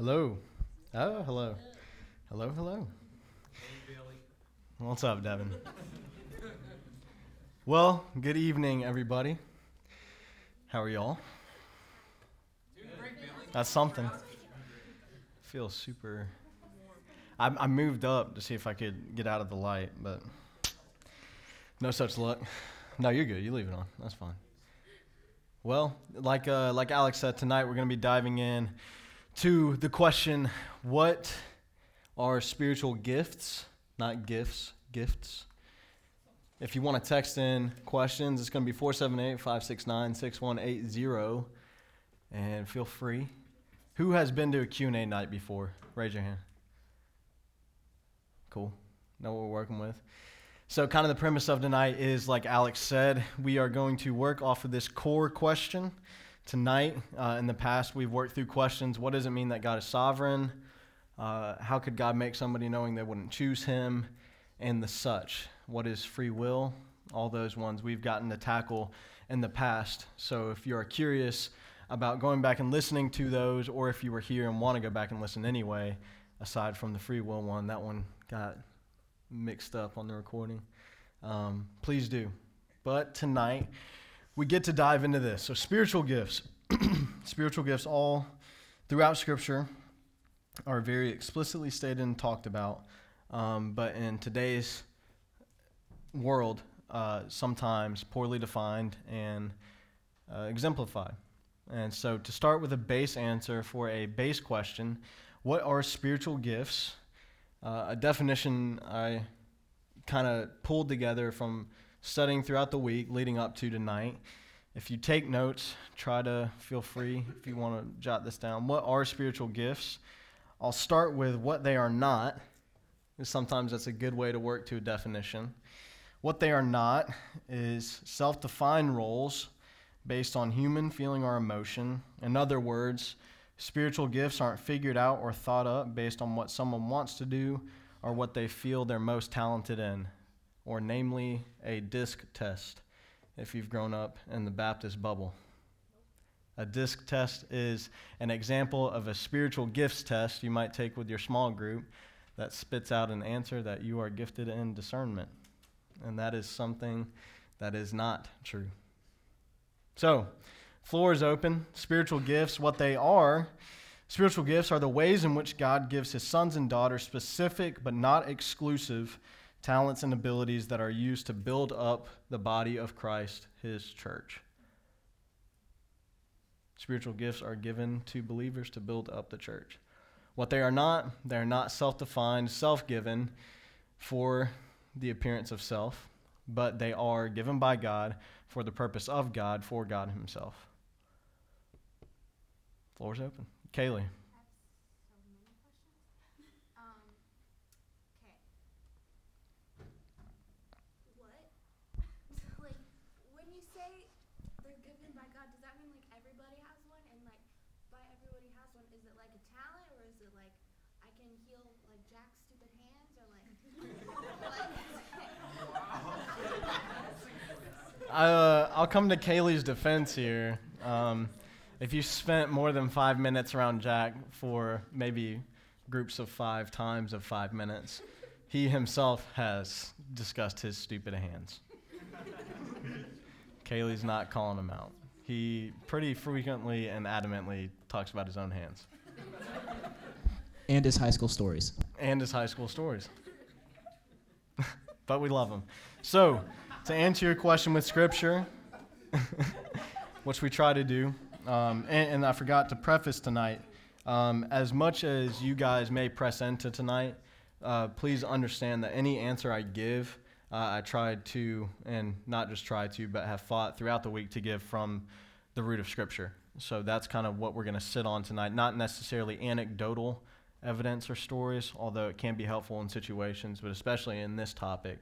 Hello. Oh, hello. Hello, hello. What's up, Devin? well, good evening, everybody. How are y'all? That's something. Feels super. I, I moved up to see if I could get out of the light, but no such luck. No, you're good. You leave it on. That's fine. Well, like uh, like Alex said, tonight we're going to be diving in to the question: What are spiritual gifts? Not gifts, gifts. If you want to text in questions, it's going to be 478 569 6180. And feel free. Who has been to a Q&A night before? Raise your hand. Cool. Know what we're working with? So, kind of the premise of tonight is, like Alex said, we are going to work off of this core question tonight. Uh, in the past, we've worked through questions what does it mean that God is sovereign? Uh, how could God make somebody knowing they wouldn't choose him? And the such. What is free will? All those ones we've gotten to tackle in the past. So, if you are curious about going back and listening to those, or if you were here and want to go back and listen anyway, aside from the free will one, that one got mixed up on the recording, um, please do. But tonight, we get to dive into this. So, spiritual gifts. spiritual gifts, all throughout Scripture, are very explicitly stated and talked about. Um, but in today's world, uh, sometimes poorly defined and uh, exemplified. And so, to start with a base answer for a base question, what are spiritual gifts? Uh, a definition I kind of pulled together from studying throughout the week leading up to tonight. If you take notes, try to feel free if you want to jot this down. What are spiritual gifts? I'll start with what they are not. Sometimes that's a good way to work to a definition. What they are not is self defined roles based on human feeling or emotion. In other words, Spiritual gifts aren't figured out or thought up based on what someone wants to do or what they feel they're most talented in, or namely a disc test if you've grown up in the Baptist bubble. A disc test is an example of a spiritual gifts test you might take with your small group that spits out an answer that you are gifted in discernment. And that is something that is not true. So, Floor is open. Spiritual gifts, what they are. Spiritual gifts are the ways in which God gives his sons and daughters specific but not exclusive talents and abilities that are used to build up the body of Christ, his church. Spiritual gifts are given to believers to build up the church. What they are not, they are not self defined, self given for the appearance of self, but they are given by God for the purpose of God, for God Himself. Floor's open. Kaylee. Um, like when you say they're given by God, does that mean like everybody has one? And like by everybody has one, is it like a talent or is it like I can heal like Jack's stupid hands or like? Uh, I'll come to Kaylee's defense here. Um, if you spent more than five minutes around Jack for maybe groups of five times of five minutes, he himself has discussed his stupid hands. Kaylee's not calling him out. He pretty frequently and adamantly talks about his own hands. And his high school stories. And his high school stories. but we love him. So, to answer your question with scripture, which we try to do, um, and, and, I forgot to preface tonight. Um, as much as you guys may press into tonight, uh, please understand that any answer I give, uh, I tried to, and not just tried to, but have fought throughout the week to give from the root of Scripture. So that's kind of what we're going to sit on tonight. Not necessarily anecdotal evidence or stories, although it can be helpful in situations, but especially in this topic.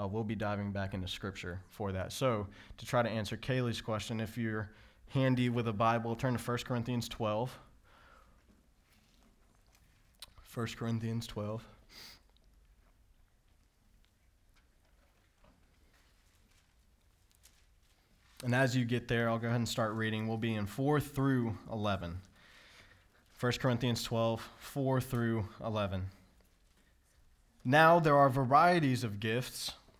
Uh, we'll be diving back into Scripture for that. So, to try to answer Kaylee's question, if you're handy with a Bible, turn to 1 Corinthians 12. 1 Corinthians 12. And as you get there, I'll go ahead and start reading. We'll be in 4 through 11. 1 Corinthians 12, 4 through 11. Now there are varieties of gifts,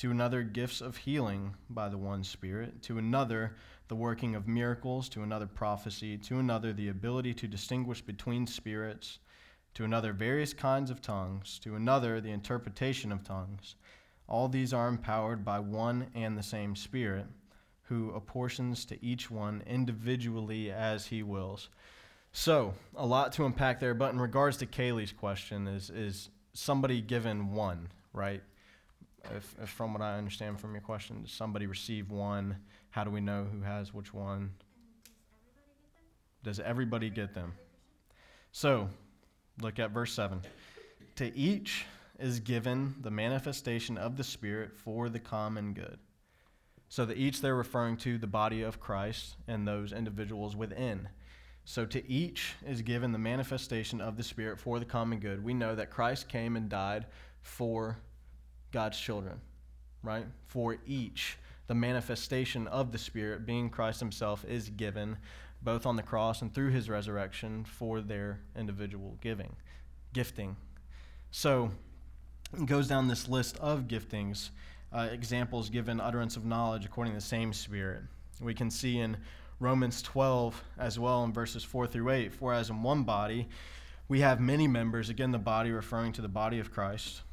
To another, gifts of healing by the one Spirit. To another, the working of miracles. To another, prophecy. To another, the ability to distinguish between spirits. To another, various kinds of tongues. To another, the interpretation of tongues. All these are empowered by one and the same Spirit who apportions to each one individually as he wills. So, a lot to unpack there, but in regards to Kaylee's question, is, is somebody given one, right? If, if from what I understand from your question, does somebody receive one? How do we know who has which one? Does everybody get them? So, look at verse 7. To each is given the manifestation of the Spirit for the common good. So that each they're referring to the body of Christ and those individuals within. So to each is given the manifestation of the Spirit for the common good. We know that Christ came and died for God's children, right? For each. The manifestation of the Spirit, being Christ Himself, is given both on the cross and through His resurrection for their individual giving, gifting. So it goes down this list of giftings uh, examples given utterance of knowledge according to the same Spirit. We can see in Romans 12 as well in verses 4 through 8 For as in one body we have many members, again, the body referring to the body of Christ,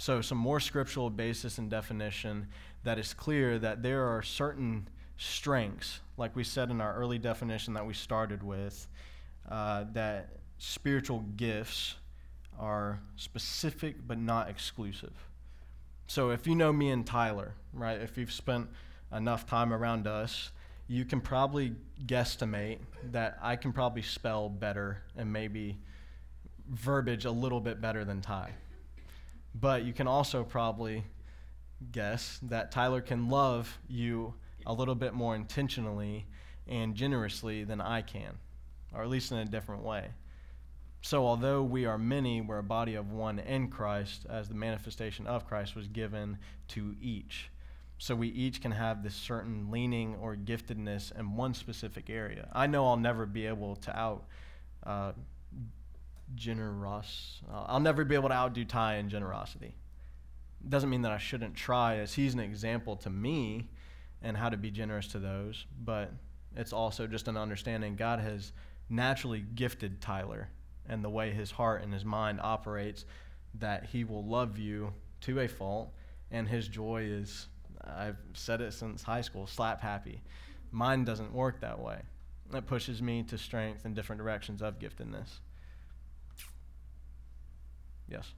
So, some more scriptural basis and definition that is clear that there are certain strengths, like we said in our early definition that we started with, uh, that spiritual gifts are specific but not exclusive. So, if you know me and Tyler, right, if you've spent enough time around us, you can probably guesstimate that I can probably spell better and maybe verbiage a little bit better than Ty. But you can also probably guess that Tyler can love you a little bit more intentionally and generously than I can, or at least in a different way. So, although we are many, we're a body of one in Christ, as the manifestation of Christ was given to each so we each can have this certain leaning or giftedness in one specific area. I know I'll never be able to out uh, generous. Uh, I'll never be able to outdo Ty in generosity. Doesn't mean that I shouldn't try, as he's an example to me and how to be generous to those. But it's also just an understanding God has naturally gifted Tyler and the way his heart and his mind operates that he will love you to a fault and his joy is I've said it since high school slap happy. Mine doesn't work that way. It pushes me to strength in different directions of giftedness. Yes.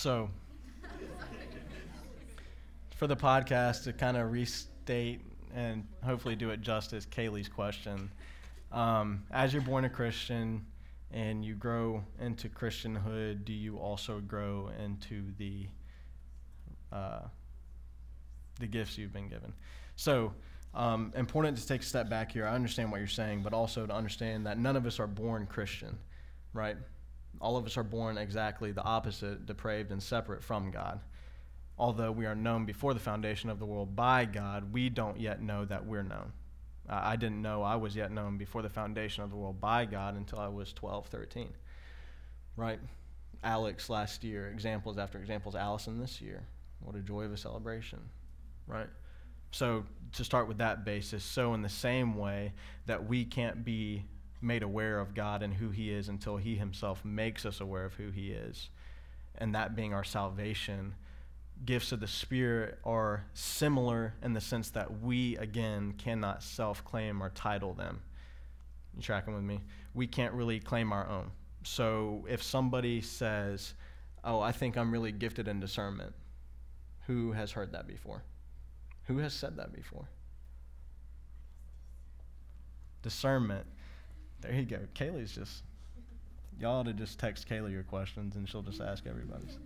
So, for the podcast, to kind of restate and hopefully do it justice, Kaylee's question. Um, as you're born a Christian and you grow into Christianhood, do you also grow into the uh, the gifts you've been given. So, um, important to take a step back here. I understand what you're saying, but also to understand that none of us are born Christian, right? All of us are born exactly the opposite, depraved and separate from God. Although we are known before the foundation of the world by God, we don't yet know that we're known. I didn't know I was yet known before the foundation of the world by God until I was 12, 13. Right? Alex last year, examples after examples. Allison this year. What a joy of a celebration. Right? So, to start with that basis, so in the same way that we can't be made aware of God and who He is until He Himself makes us aware of who He is, and that being our salvation gifts of the Spirit are similar in the sense that we, again, cannot self claim or title them. You tracking with me? We can't really claim our own. So if somebody says, Oh, I think I'm really gifted in discernment, who has heard that before? Who has said that before? Discernment. There you go. Kaylee's just, y'all ought to just text Kaylee your questions and she'll just ask everybody's.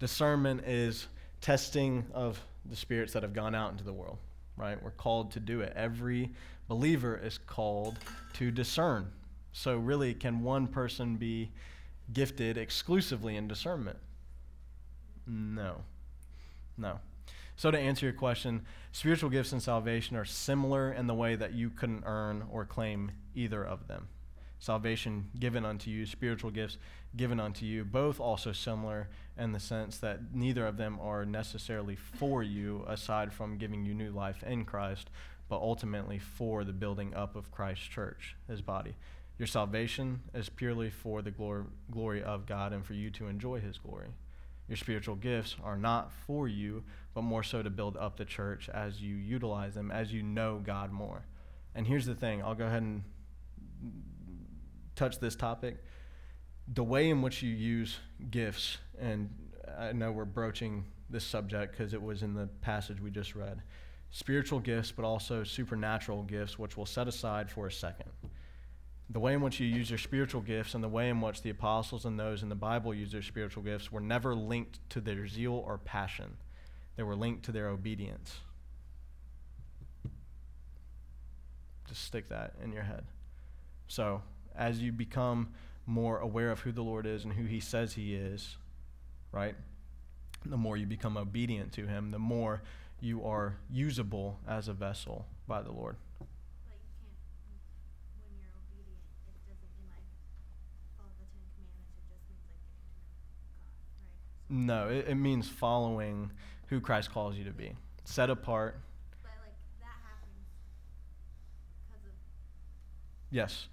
Discernment is testing of the spirits that have gone out into the world, right? We're called to do it. Every believer is called to discern. So, really, can one person be gifted exclusively in discernment? No. No. So, to answer your question, spiritual gifts and salvation are similar in the way that you couldn't earn or claim either of them. Salvation given unto you, spiritual gifts given unto you, both also similar in the sense that neither of them are necessarily for you, aside from giving you new life in Christ, but ultimately for the building up of Christ's church, his body. Your salvation is purely for the glory, glory of God and for you to enjoy his glory. Your spiritual gifts are not for you, but more so to build up the church as you utilize them, as you know God more. And here's the thing I'll go ahead and touch this topic the way in which you use gifts, and I know we're broaching this subject because it was in the passage we just read spiritual gifts, but also supernatural gifts, which we'll set aside for a second. The way in which you use your spiritual gifts and the way in which the apostles and those in the Bible use their spiritual gifts were never linked to their zeal or passion, they were linked to their obedience. Just stick that in your head. So, as you become more aware of who the Lord is and who He says He is, right? The more you become obedient to Him, the more you are usable as a vessel by the Lord. But you can't, when you're obedient, it doesn't mean like follow the Ten Commandments. It just means like getting to know God, right? No, it, it means following who Christ calls you to be, set apart. But like that happens of Yes,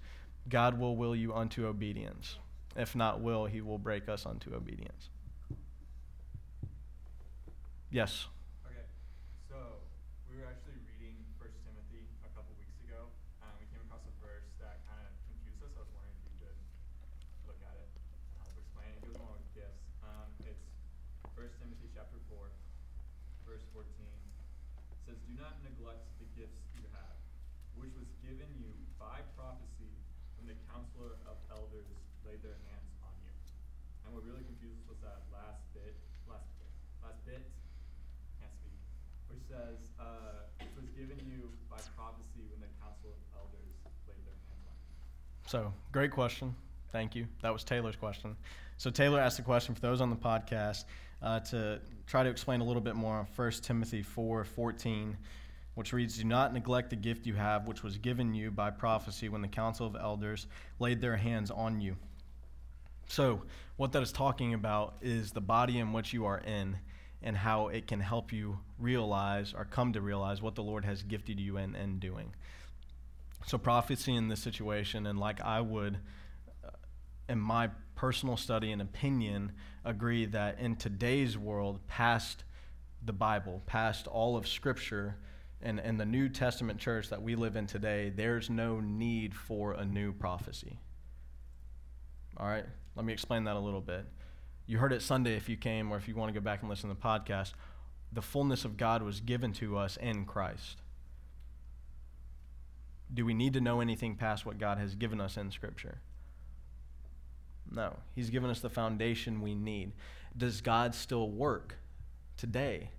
God will will you unto obedience. If not will, he will break us unto obedience. Yes. Okay, so we were actually reading First Timothy a couple weeks ago, and we came across a verse that kind of confused us. I was wondering if you could look at it and help explain. It goes along with gifts. Um, it's First Timothy chapter four, verse fourteen. It says, "Do not neglect the gifts you have, which was given you by prophecy when the counselor of elders laid their hands on you." And what really confused us was that last bit, last bit, last bit can't speak, which says, uh, which was given you by prophecy when the council of elders laid their hands on you. So, great question. Thank you. That was Taylor's question. So, Taylor asked a question for those on the podcast uh, to try to explain a little bit more on 1 Timothy 4 14, which reads, Do not neglect the gift you have, which was given you by prophecy when the council of elders laid their hands on you. So, what that is talking about is the body in which you are in and how it can help you realize or come to realize what the Lord has gifted you in and doing. So, prophecy in this situation, and like I would, uh, in my personal study and opinion, agree that in today's world, past the Bible, past all of Scripture, and, and the New Testament church that we live in today, there's no need for a new prophecy. All right, let me explain that a little bit. You heard it Sunday if you came, or if you want to go back and listen to the podcast. The fullness of God was given to us in Christ. Do we need to know anything past what God has given us in Scripture? No. He's given us the foundation we need. Does God still work today?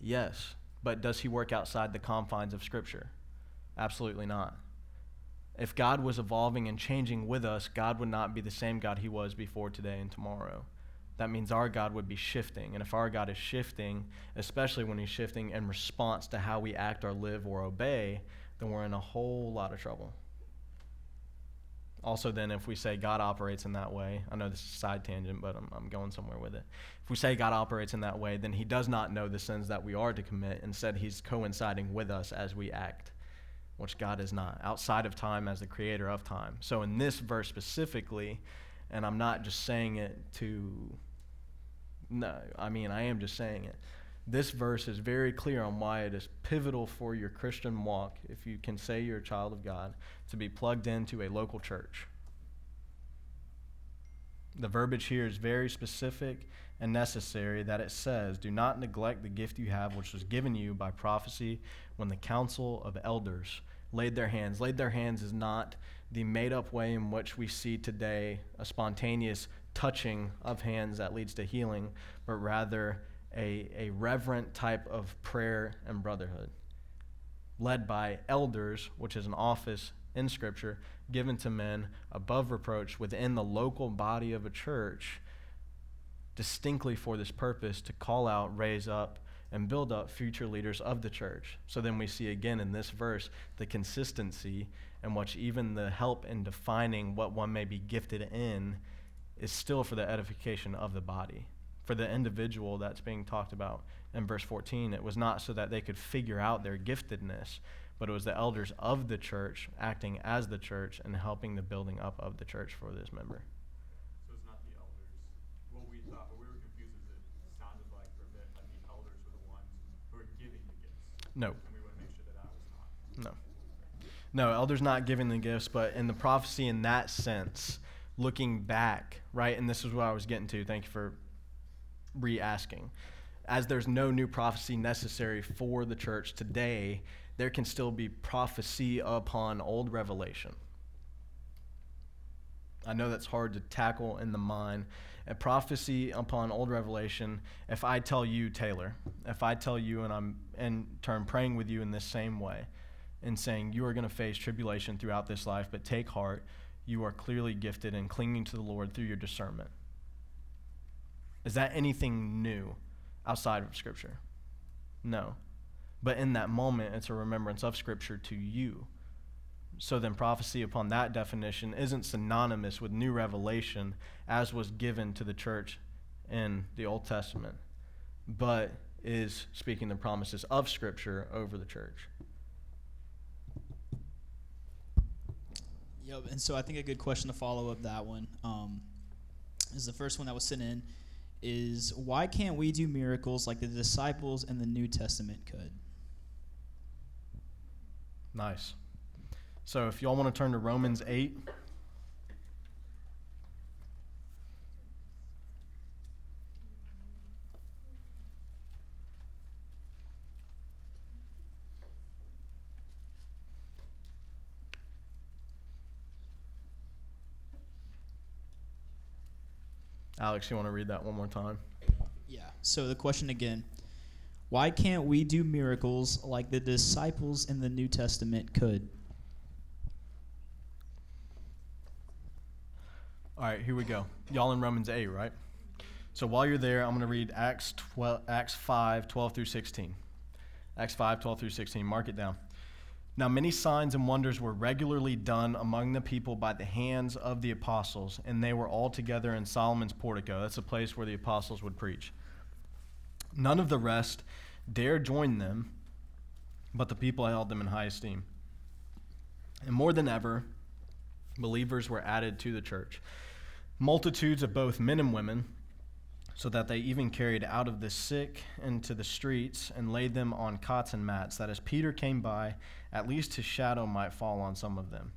Yes. But does he work outside the confines of Scripture? Absolutely not. If God was evolving and changing with us, God would not be the same God he was before today and tomorrow. That means our God would be shifting. And if our God is shifting, especially when he's shifting in response to how we act or live or obey, then we're in a whole lot of trouble. Also, then, if we say God operates in that way, I know this is a side tangent, but I'm, I'm going somewhere with it. If we say God operates in that way, then he does not know the sins that we are to commit. Instead, he's coinciding with us as we act, which God is not, outside of time as the creator of time. So, in this verse specifically, and I'm not just saying it to, no, I mean, I am just saying it this verse is very clear on why it is pivotal for your Christian walk, if you can say you're a child of God, to be plugged into a local church. The verbiage here is very specific and necessary that it says, Do not neglect the gift you have, which was given you by prophecy when the council of elders laid their hands. Laid their hands is not the made up way in which we see today a spontaneous touching of hands that leads to healing, but rather a, a reverent type of prayer and brotherhood, led by elders, which is an office in Scripture given to men above reproach within the local body of a church, distinctly for this purpose to call out, raise up, and build up future leaders of the church. So then we see again in this verse the consistency and which even the help in defining what one may be gifted in is still for the edification of the body for the individual that's being talked about in verse 14. It was not so that they could figure out their giftedness, but it was the elders of the church acting as the church and helping the building up of the church for this member. So it's not the elders. What we thought, what we were confused is it sounded like for a bit like the elders were the ones who were giving the gifts. No. And we want to make sure that that was not. No. No, elders not giving the gifts, but in the prophecy in that sense, looking back, right? And this is what I was getting to. Thank you for re asking. As there's no new prophecy necessary for the church today, there can still be prophecy upon old revelation. I know that's hard to tackle in the mind. A prophecy upon old revelation, if I tell you, Taylor, if I tell you and I'm in turn praying with you in this same way and saying you are going to face tribulation throughout this life, but take heart, you are clearly gifted in clinging to the Lord through your discernment. Is that anything new outside of Scripture? No. But in that moment, it's a remembrance of Scripture to you. So then, prophecy upon that definition isn't synonymous with new revelation as was given to the church in the Old Testament, but is speaking the promises of Scripture over the church. Yep, and so I think a good question to follow up that one um, is the first one that was sent in is why can't we do miracles like the disciples in the New Testament could? Nice. So if y'all want to turn to Romans 8. Alex, you want to read that one more time? Yeah. So the question again why can't we do miracles like the disciples in the New Testament could? All right, here we go. Y'all in Romans 8, right? So while you're there, I'm going to read Acts 12, Acts 5, 12 through 16. Acts 5, 12 through 16. Mark it down. Now, many signs and wonders were regularly done among the people by the hands of the apostles, and they were all together in Solomon's portico. That's a place where the apostles would preach. None of the rest dared join them, but the people held them in high esteem. And more than ever, believers were added to the church. Multitudes of both men and women so that they even carried out of the sick into the streets and laid them on cots and mats, that as Peter came by, at least his shadow might fall on some of them.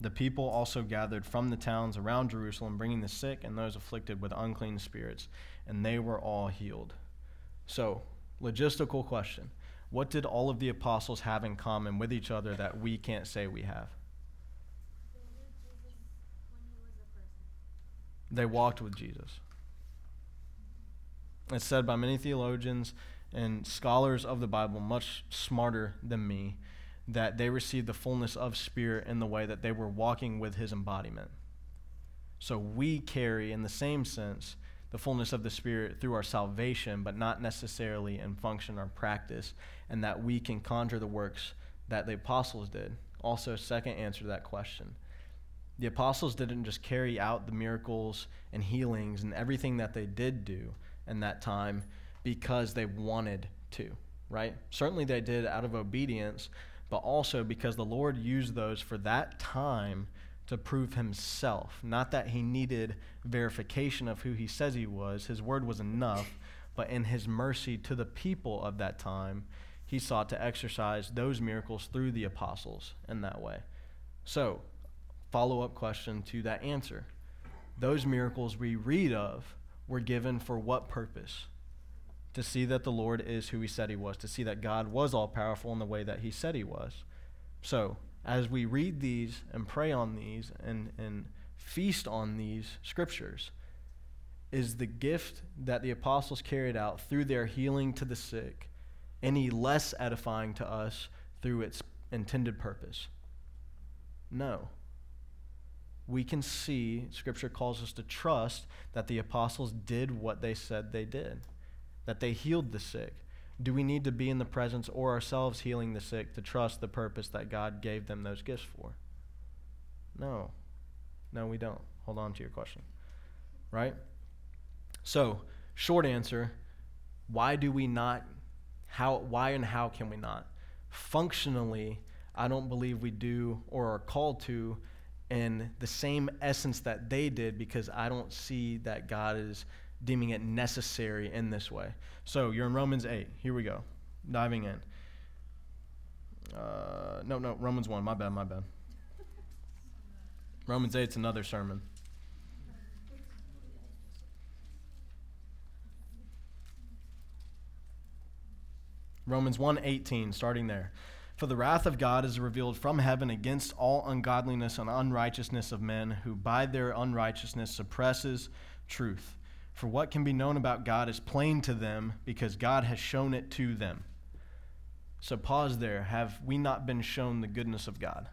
The people also gathered from the towns around Jerusalem, bringing the sick and those afflicted with unclean spirits, and they were all healed. So, logistical question What did all of the apostles have in common with each other that we can't say we have? They walked with Jesus. It's said by many theologians and scholars of the Bible, much smarter than me, that they received the fullness of Spirit in the way that they were walking with His embodiment. So we carry, in the same sense, the fullness of the Spirit through our salvation, but not necessarily in function or practice, and that we can conjure the works that the apostles did. Also, second answer to that question. The apostles didn't just carry out the miracles and healings and everything that they did do in that time because they wanted to, right? Certainly they did out of obedience, but also because the Lord used those for that time to prove himself. Not that he needed verification of who he says he was, his word was enough, but in his mercy to the people of that time, he sought to exercise those miracles through the apostles in that way. So, follow up question to that answer. Those miracles we read of were given for what purpose? To see that the Lord is who he said he was, to see that God was all powerful in the way that he said he was. So, as we read these and pray on these and, and feast on these scriptures, is the gift that the apostles carried out through their healing to the sick any less edifying to us through its intended purpose? No. We can see, Scripture calls us to trust that the apostles did what they said they did, that they healed the sick. Do we need to be in the presence or ourselves healing the sick to trust the purpose that God gave them those gifts for? No. No, we don't. Hold on to your question. Right? So, short answer why do we not how why and how can we not functionally i don't believe we do or are called to in the same essence that they did because i don't see that god is deeming it necessary in this way. So you're in romans 8 here we go. Diving in. Uh, no no romans 1 my bad my bad. Romans 8 is another sermon. Romans 1:18 starting there. For the wrath of God is revealed from heaven against all ungodliness and unrighteousness of men who by their unrighteousness suppresses truth. For what can be known about God is plain to them because God has shown it to them. So pause there. Have we not been shown the goodness of God?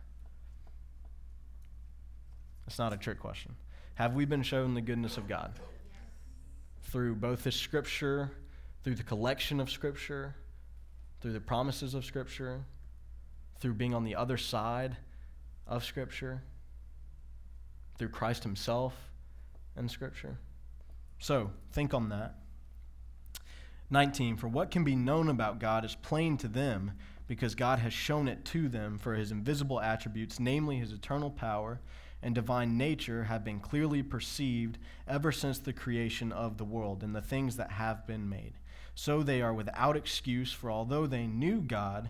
It's not a trick question. Have we been shown the goodness of God? Through both the scripture, through the collection of scripture, through the promises of Scripture, through being on the other side of Scripture, through Christ Himself and Scripture. So, think on that. 19. For what can be known about God is plain to them because God has shown it to them, for His invisible attributes, namely His eternal power and divine nature, have been clearly perceived ever since the creation of the world and the things that have been made so they are without excuse, for although they knew God,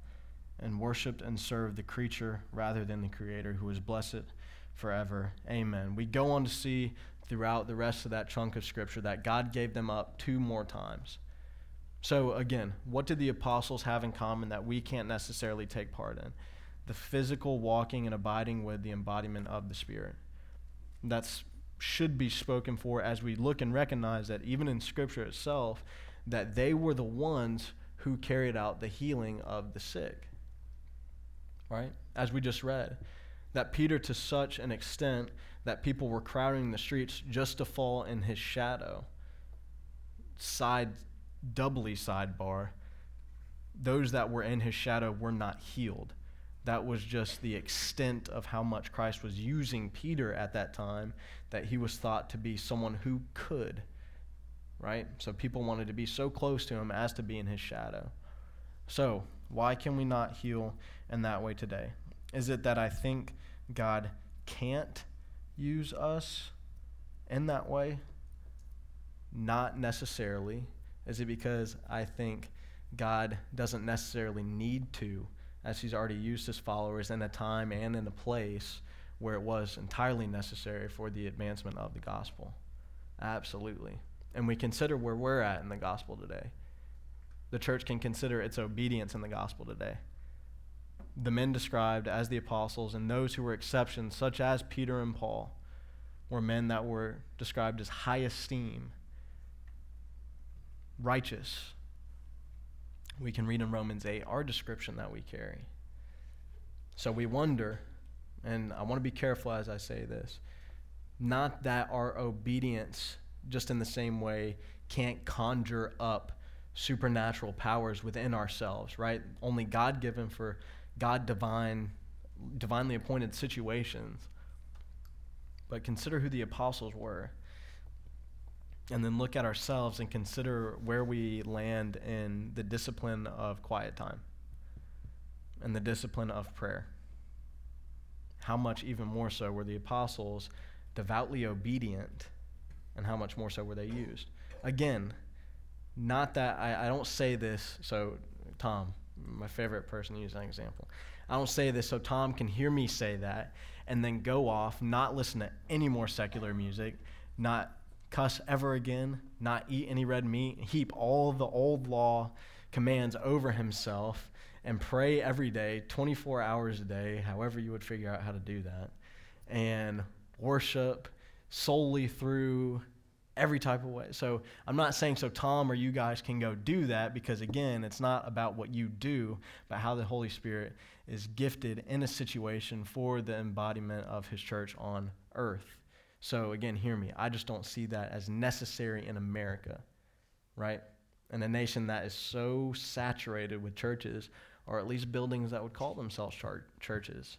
and worshiped and served the creature rather than the Creator, who is blessed forever. Amen. We go on to see throughout the rest of that chunk of Scripture that God gave them up two more times. So, again, what did the apostles have in common that we can't necessarily take part in? The physical walking and abiding with the embodiment of the Spirit. That's should be spoken for as we look and recognize that even in Scripture itself, that they were the ones who carried out the healing of the sick. Right? As we just read. That Peter, to such an extent that people were crowding the streets just to fall in his shadow. Side, doubly sidebar, those that were in his shadow were not healed. That was just the extent of how much Christ was using Peter at that time, that he was thought to be someone who could right? So people wanted to be so close to him as to be in his shadow. So, why can we not heal in that way today? Is it that I think God can't use us in that way? Not necessarily. Is it because I think God doesn't necessarily need to, as He's already used His followers in a time and in a place where it was entirely necessary for the advancement of the gospel. Absolutely. And we consider where we're at in the gospel today. The church can consider its obedience in the gospel today. The men described as the apostles and those who were exceptions, such as Peter and Paul, were men that were described as high esteem, righteous. We can read in Romans 8 our description that we carry. So we wonder, and I want to be careful as I say this, not that our obedience, just in the same way, can't conjure up supernatural powers within ourselves, right? Only God given for God divine, divinely appointed situations. But consider who the apostles were. And then look at ourselves and consider where we land in the discipline of quiet time and the discipline of prayer. How much even more so were the apostles devoutly obedient, and how much more so were they used? Again, not that I, I don't say this so Tom, my favorite person to use an example. I don't say this so Tom can hear me say that and then go off, not listen to any more secular music, not cuss ever again, not eat any red meat, heap all the old law commands over himself, and pray every day, 24 hours a day, however you would figure out how to do that, and worship solely through every type of way. So I'm not saying so Tom or you guys can go do that because again, it's not about what you do, but how the Holy Spirit is gifted in a situation for the embodiment of his church on earth. So again, hear me. I just don't see that as necessary in America, right? In a nation that is so saturated with churches, or at least buildings that would call themselves churches.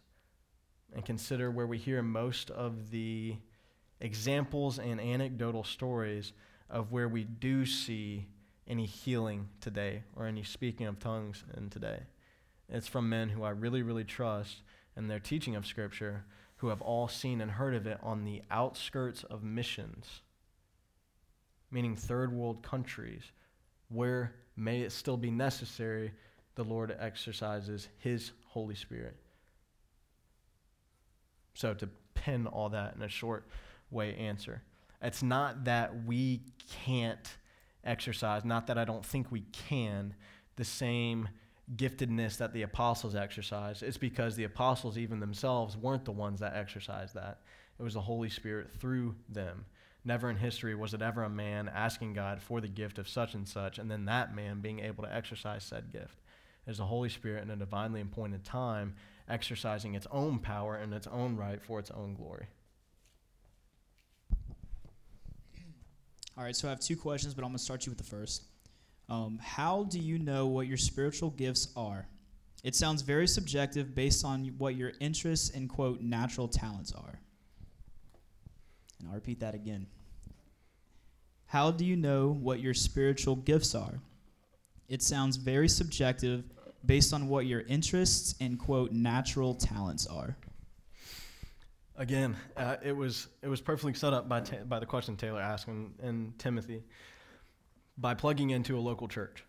And consider where we hear most of the examples and anecdotal stories of where we do see any healing today or any speaking of tongues in today. It's from men who I really, really trust in their teaching of Scripture who have all seen and heard of it on the outskirts of missions, meaning third world countries, where may it still be necessary, the Lord exercises His Holy Spirit. So, to pin all that in a short way answer. It's not that we can't exercise, not that I don't think we can, the same giftedness that the apostles exercised. It's because the apostles, even themselves, weren't the ones that exercised that. It was the Holy Spirit through them. Never in history was it ever a man asking God for the gift of such and such, and then that man being able to exercise said gift. It is the Holy Spirit in a divinely appointed time exercising its own power and its own right for its own glory. All right, so I have two questions, but I'm going to start you with the first. Um, how do you know what your spiritual gifts are? It sounds very subjective based on what your interests and, quote, natural talents are. And I'll repeat that again. How do you know what your spiritual gifts are? It sounds very subjective based on what your interests and, quote, natural talents are. Again, uh, it was it was perfectly set up by by the question Taylor asked and, in Timothy. By plugging into a local church,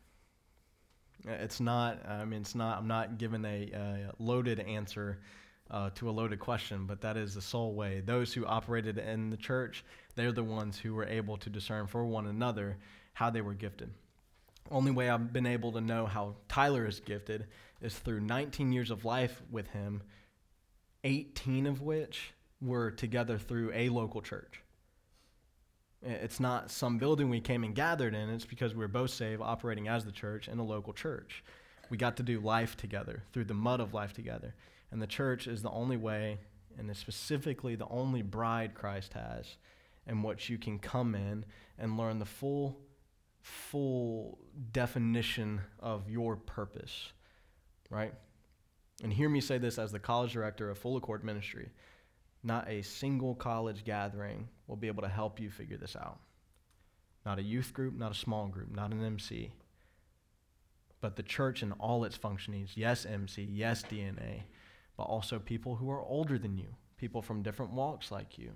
it's not. I mean, it's not. I'm not giving a, a loaded answer uh, to a loaded question, but that is the sole way. Those who operated in the church, they're the ones who were able to discern for one another how they were gifted. Only way I've been able to know how Tyler is gifted is through 19 years of life with him 18 of which were together through a local church. It's not some building we came and gathered in, it's because we were both saved, operating as the church in a local church. We got to do life together, through the mud of life together. And the church is the only way, and is specifically the only bride Christ has, in which you can come in and learn the full, full definition of your purpose, right? And hear me say this as the college director of Full Accord Ministry. Not a single college gathering will be able to help you figure this out. Not a youth group, not a small group, not an MC. But the church in all its functionings yes, MC, yes, DNA, but also people who are older than you, people from different walks like you.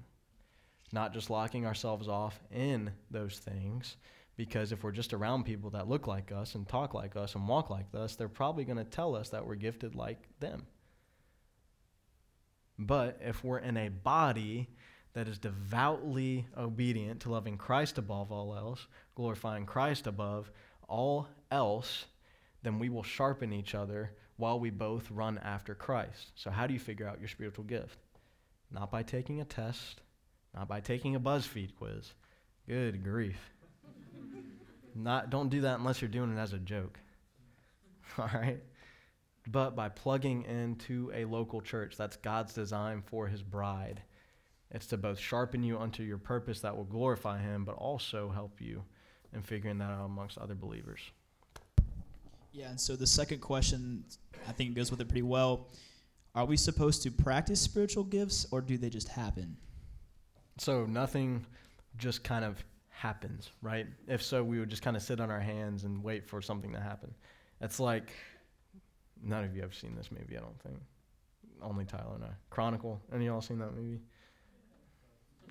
Not just locking ourselves off in those things, Because if we're just around people that look like us and talk like us and walk like us, they're probably going to tell us that we're gifted like them. But if we're in a body that is devoutly obedient to loving Christ above all else, glorifying Christ above all else, then we will sharpen each other while we both run after Christ. So, how do you figure out your spiritual gift? Not by taking a test, not by taking a BuzzFeed quiz. Good grief. not, don't do that unless you're doing it as a joke. All right? But by plugging into a local church. That's God's design for his bride. It's to both sharpen you unto your purpose that will glorify him, but also help you in figuring that out amongst other believers. Yeah, and so the second question, I think, goes with it pretty well. Are we supposed to practice spiritual gifts or do they just happen? So nothing just kind of happens, right? If so, we would just kind of sit on our hands and wait for something to happen. It's like none of you have seen this movie, I don't think. Only Tyler and I. Chronicle. Any y'all seen that movie?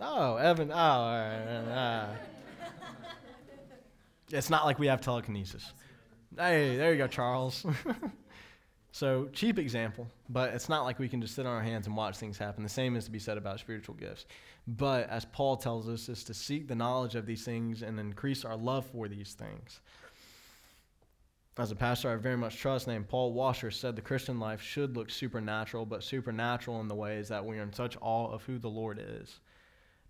Oh, Evan. Oh, all right. Ah. It's not like we have telekinesis. Hey, there you go, Charles. so, cheap example, but it's not like we can just sit on our hands and watch things happen. The same is to be said about spiritual gifts. But as Paul tells us, is to seek the knowledge of these things and increase our love for these things. As a pastor I very much trust, named Paul Washer, said the Christian life should look supernatural, but supernatural in the ways that we are in such awe of who the Lord is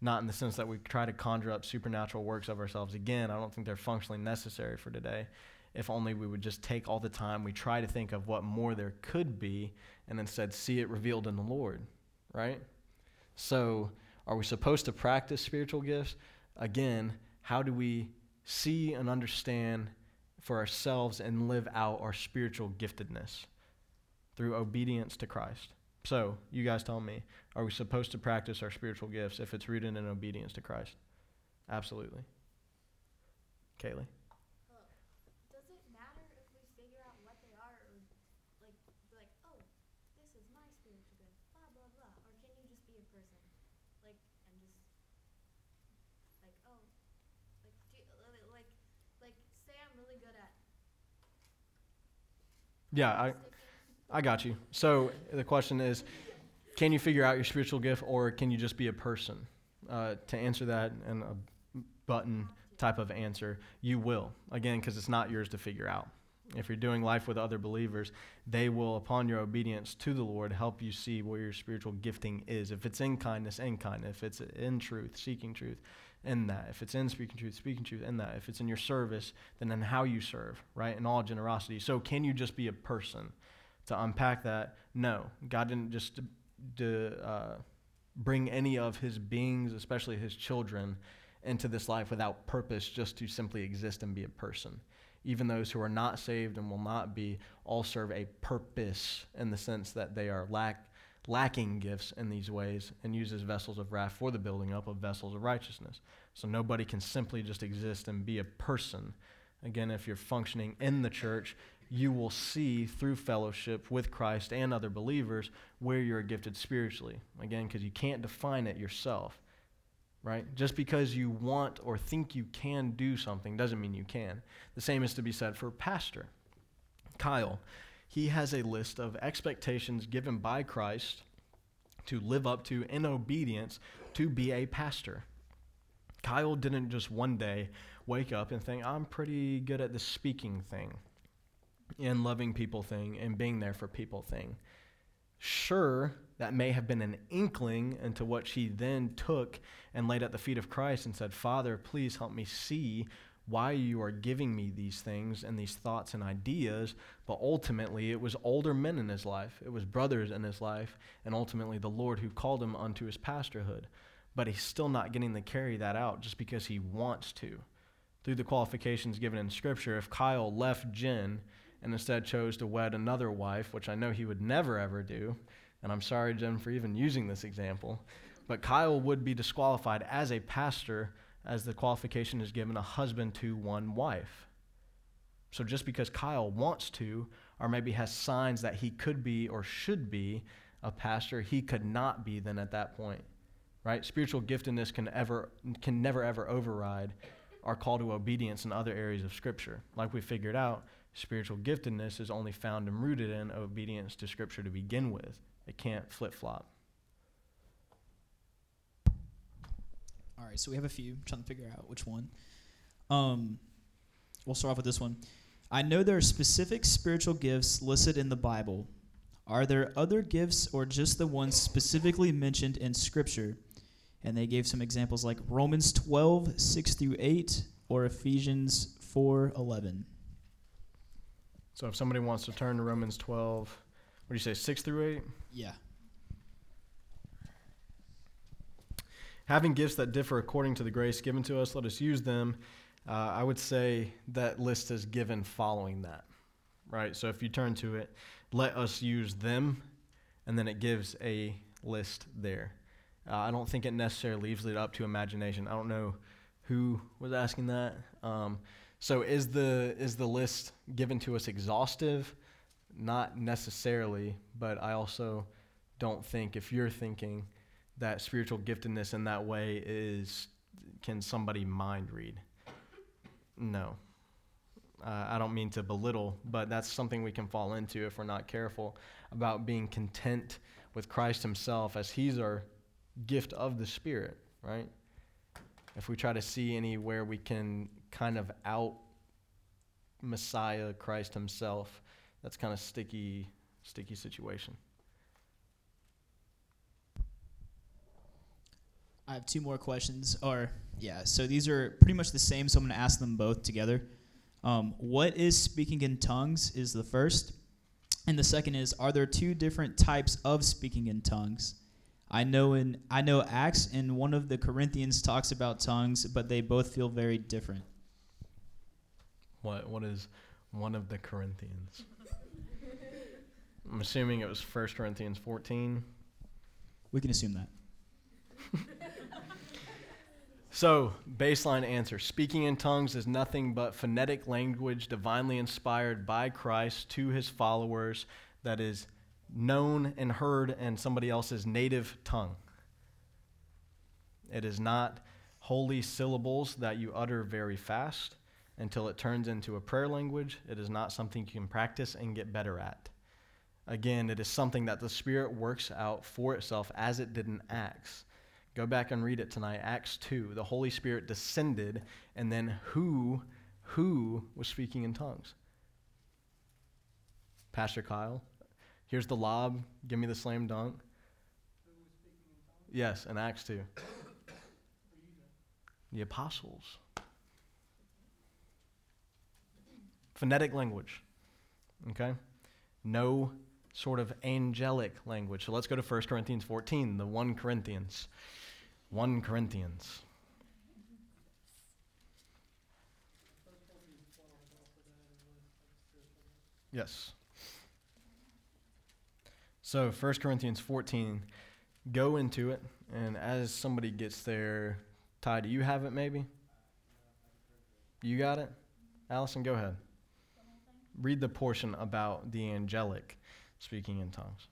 not in the sense that we try to conjure up supernatural works of ourselves again. I don't think they're functionally necessary for today. If only we would just take all the time we try to think of what more there could be and instead see it revealed in the Lord, right? So, are we supposed to practice spiritual gifts? Again, how do we see and understand for ourselves and live out our spiritual giftedness? Through obedience to Christ. So, you guys tell me, are we supposed to practice our spiritual gifts if it's rooted in obedience to Christ? Absolutely. Kaylee? Uh, does it matter if we figure out what they are, or like be like, oh, this is my spiritual gift, blah blah blah, or can you just be a person, like and just like oh, like do you, uh, like like say I'm really good at Yeah, I. I got you. So the question is can you figure out your spiritual gift or can you just be a person? Uh, to answer that in a button type of answer, you will. Again, because it's not yours to figure out. If you're doing life with other believers, they will, upon your obedience to the Lord, help you see where your spiritual gifting is. If it's in kindness, in kindness. If it's in truth, seeking truth, in that. If it's in speaking truth, speaking truth, in that. If it's in your service, then in how you serve, right? In all generosity. So, can you just be a person? To unpack that, no. God didn't just d- uh, bring any of his beings, especially his children, into this life without purpose just to simply exist and be a person. Even those who are not saved and will not be all serve a purpose in the sense that they are lack, lacking gifts in these ways and uses vessels of wrath for the building up of vessels of righteousness. So nobody can simply just exist and be a person. Again, if you're functioning in the church, you will see through fellowship with Christ and other believers where you're gifted spiritually. Again, because you can't define it yourself, right? Just because you want or think you can do something doesn't mean you can. The same is to be said for pastor. Kyle, he has a list of expectations given by Christ to live up to in obedience to be a pastor. Kyle didn't just one day wake up and think, I'm pretty good at the speaking thing and loving people thing and being there for people thing. Sure, that may have been an inkling into what she then took and laid at the feet of Christ and said, Father, please help me see why you are giving me these things and these thoughts and ideas. But ultimately, it was older men in his life, it was brothers in his life, and ultimately the Lord who called him unto his pastorhood. But he's still not getting to carry that out just because he wants to. Through the qualifications given in Scripture, if Kyle left Jen, and instead chose to wed another wife, which I know he would never ever do. And I'm sorry, Jen, for even using this example. But Kyle would be disqualified as a pastor as the qualification is given a husband to one wife. So just because Kyle wants to, or maybe has signs that he could be or should be a pastor, he could not be then at that point. Right? Spiritual giftedness can ever can never ever override our call to obedience in other areas of Scripture. Like we figured out, spiritual giftedness is only found and rooted in obedience to Scripture to begin with. It can't flip All right, so we have a few. trying to figure out which one. Um, we'll start off with this one. I know there are specific spiritual gifts listed in the Bible. Are there other gifts or just the ones specifically mentioned in Scripture? And they gave some examples like Romans 12, 6 through 8, or Ephesians 4, 11. So if somebody wants to turn to Romans 12, what do you say, 6 through 8? Yeah. Having gifts that differ according to the grace given to us, let us use them. Uh, I would say that list is given following that, right? So if you turn to it, let us use them, and then it gives a list there. Uh, I don't think it necessarily leaves it up to imagination. I don't know who was asking that. Um, so is the is the list given to us exhaustive? Not necessarily, but I also don't think if you're thinking that spiritual giftedness in that way is can somebody mind read? No. Uh, I don't mean to belittle, but that's something we can fall into if we're not careful about being content with Christ Himself as He's our gift of the Spirit, right? If we try to see anywhere we can kind of out Messiah Christ Himself, that's kind of sticky, sticky situation. I have two more questions. Or, yeah, so these are pretty much the same, so I'm going to ask them both together. Um, what is speaking in tongues is the first. And the second is, are there two different types of speaking in tongues? I know in I know Acts and one of the Corinthians talks about tongues, but they both feel very different. What what is one of the Corinthians? I'm assuming it was 1 Corinthians 14. We can assume that. So, baseline answer speaking in tongues is nothing but phonetic language divinely inspired by Christ to his followers that is known and heard in somebody else's native tongue. It is not holy syllables that you utter very fast until it turns into a prayer language. It is not something you can practice and get better at. Again, it is something that the Spirit works out for itself as it did in Acts. Go back and read it tonight. Acts 2. The Holy Spirit descended, and then who, who was speaking in tongues? Pastor Kyle. Here's the lob. Give me the slam dunk. Yes, in Acts 2. The apostles. Phonetic language. Okay? No sort of angelic language. So let's go to 1 Corinthians 14, the 1 Corinthians. 1 Corinthians. Yes. So 1 Corinthians 14, go into it, and as somebody gets there, Ty, do you have it maybe? You got it? Allison, go ahead. Read the portion about the angelic speaking in tongues.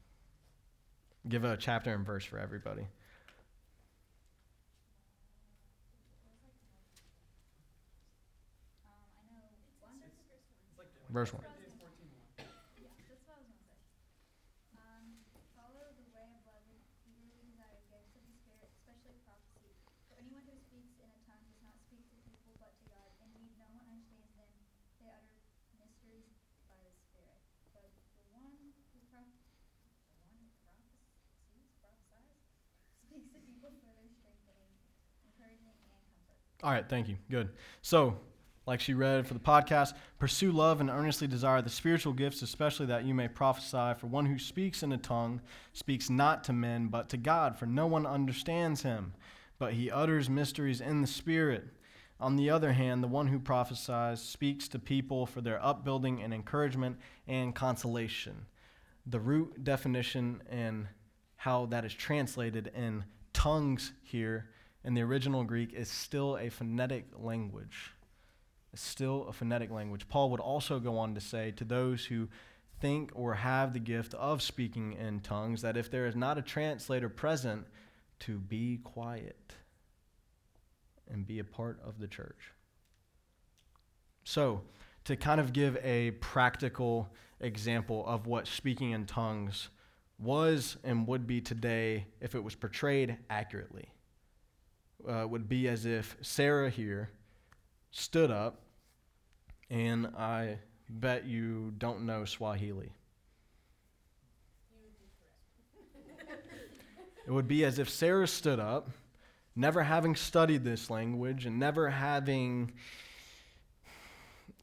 Give a chapter and verse for everybody. Verse 1. Yeah, that's what I was gonna say. Um, follow the way of love and eagerly desire gifts of the Spirit, especially prophecy. For anyone who speaks in a tongue does not speak to people but to God. Indeed, no one understands them. They utter mysteries by the Spirit. But the one who proph- the one who prophesies, prophesies, speaks to people for their strengthening, encouragement, and comfort. All right, thank you. Good. So, like she read for the podcast, pursue love and earnestly desire the spiritual gifts, especially that you may prophesy. For one who speaks in a tongue speaks not to men, but to God, for no one understands him, but he utters mysteries in the Spirit. On the other hand, the one who prophesies speaks to people for their upbuilding and encouragement and consolation. The root definition and how that is translated in tongues here in the original Greek is still a phonetic language. It's still a phonetic language. Paul would also go on to say to those who think or have the gift of speaking in tongues that if there is not a translator present, to be quiet and be a part of the church. So, to kind of give a practical example of what speaking in tongues was and would be today if it was portrayed accurately, uh, would be as if Sarah here stood up, and I bet you don't know Swahili. It would be as if Sarah stood up, never having studied this language and never having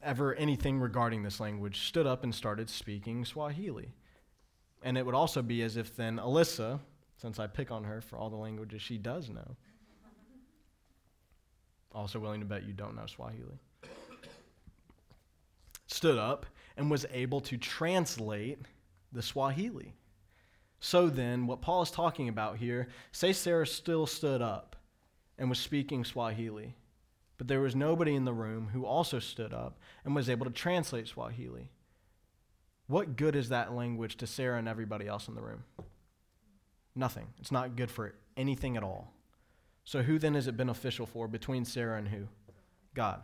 ever anything regarding this language, stood up and started speaking Swahili. And it would also be as if then Alyssa, since I pick on her for all the languages she does know, also willing to bet you don't know Swahili, stood up and was able to translate the Swahili. So then, what Paul is talking about here, say Sarah still stood up and was speaking Swahili, but there was nobody in the room who also stood up and was able to translate Swahili. What good is that language to Sarah and everybody else in the room? Nothing. It's not good for anything at all. So, who then is it beneficial for between Sarah and who? God.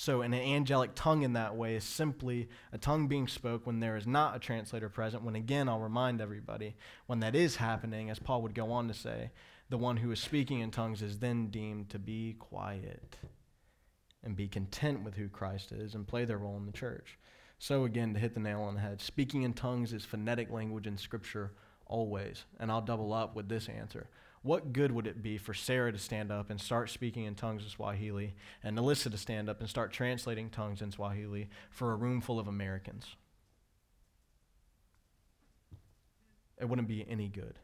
So, an angelic tongue in that way is simply a tongue being spoke when there is not a translator present. When, again, I'll remind everybody, when that is happening, as Paul would go on to say, the one who is speaking in tongues is then deemed to be quiet and be content with who Christ is and play their role in the church. So, again, to hit the nail on the head, speaking in tongues is phonetic language in Scripture always. And I'll double up with this answer. What good would it be for Sarah to stand up and start speaking in tongues in Swahili and Alyssa to stand up and start translating tongues in Swahili for a room full of Americans? It wouldn't be any good.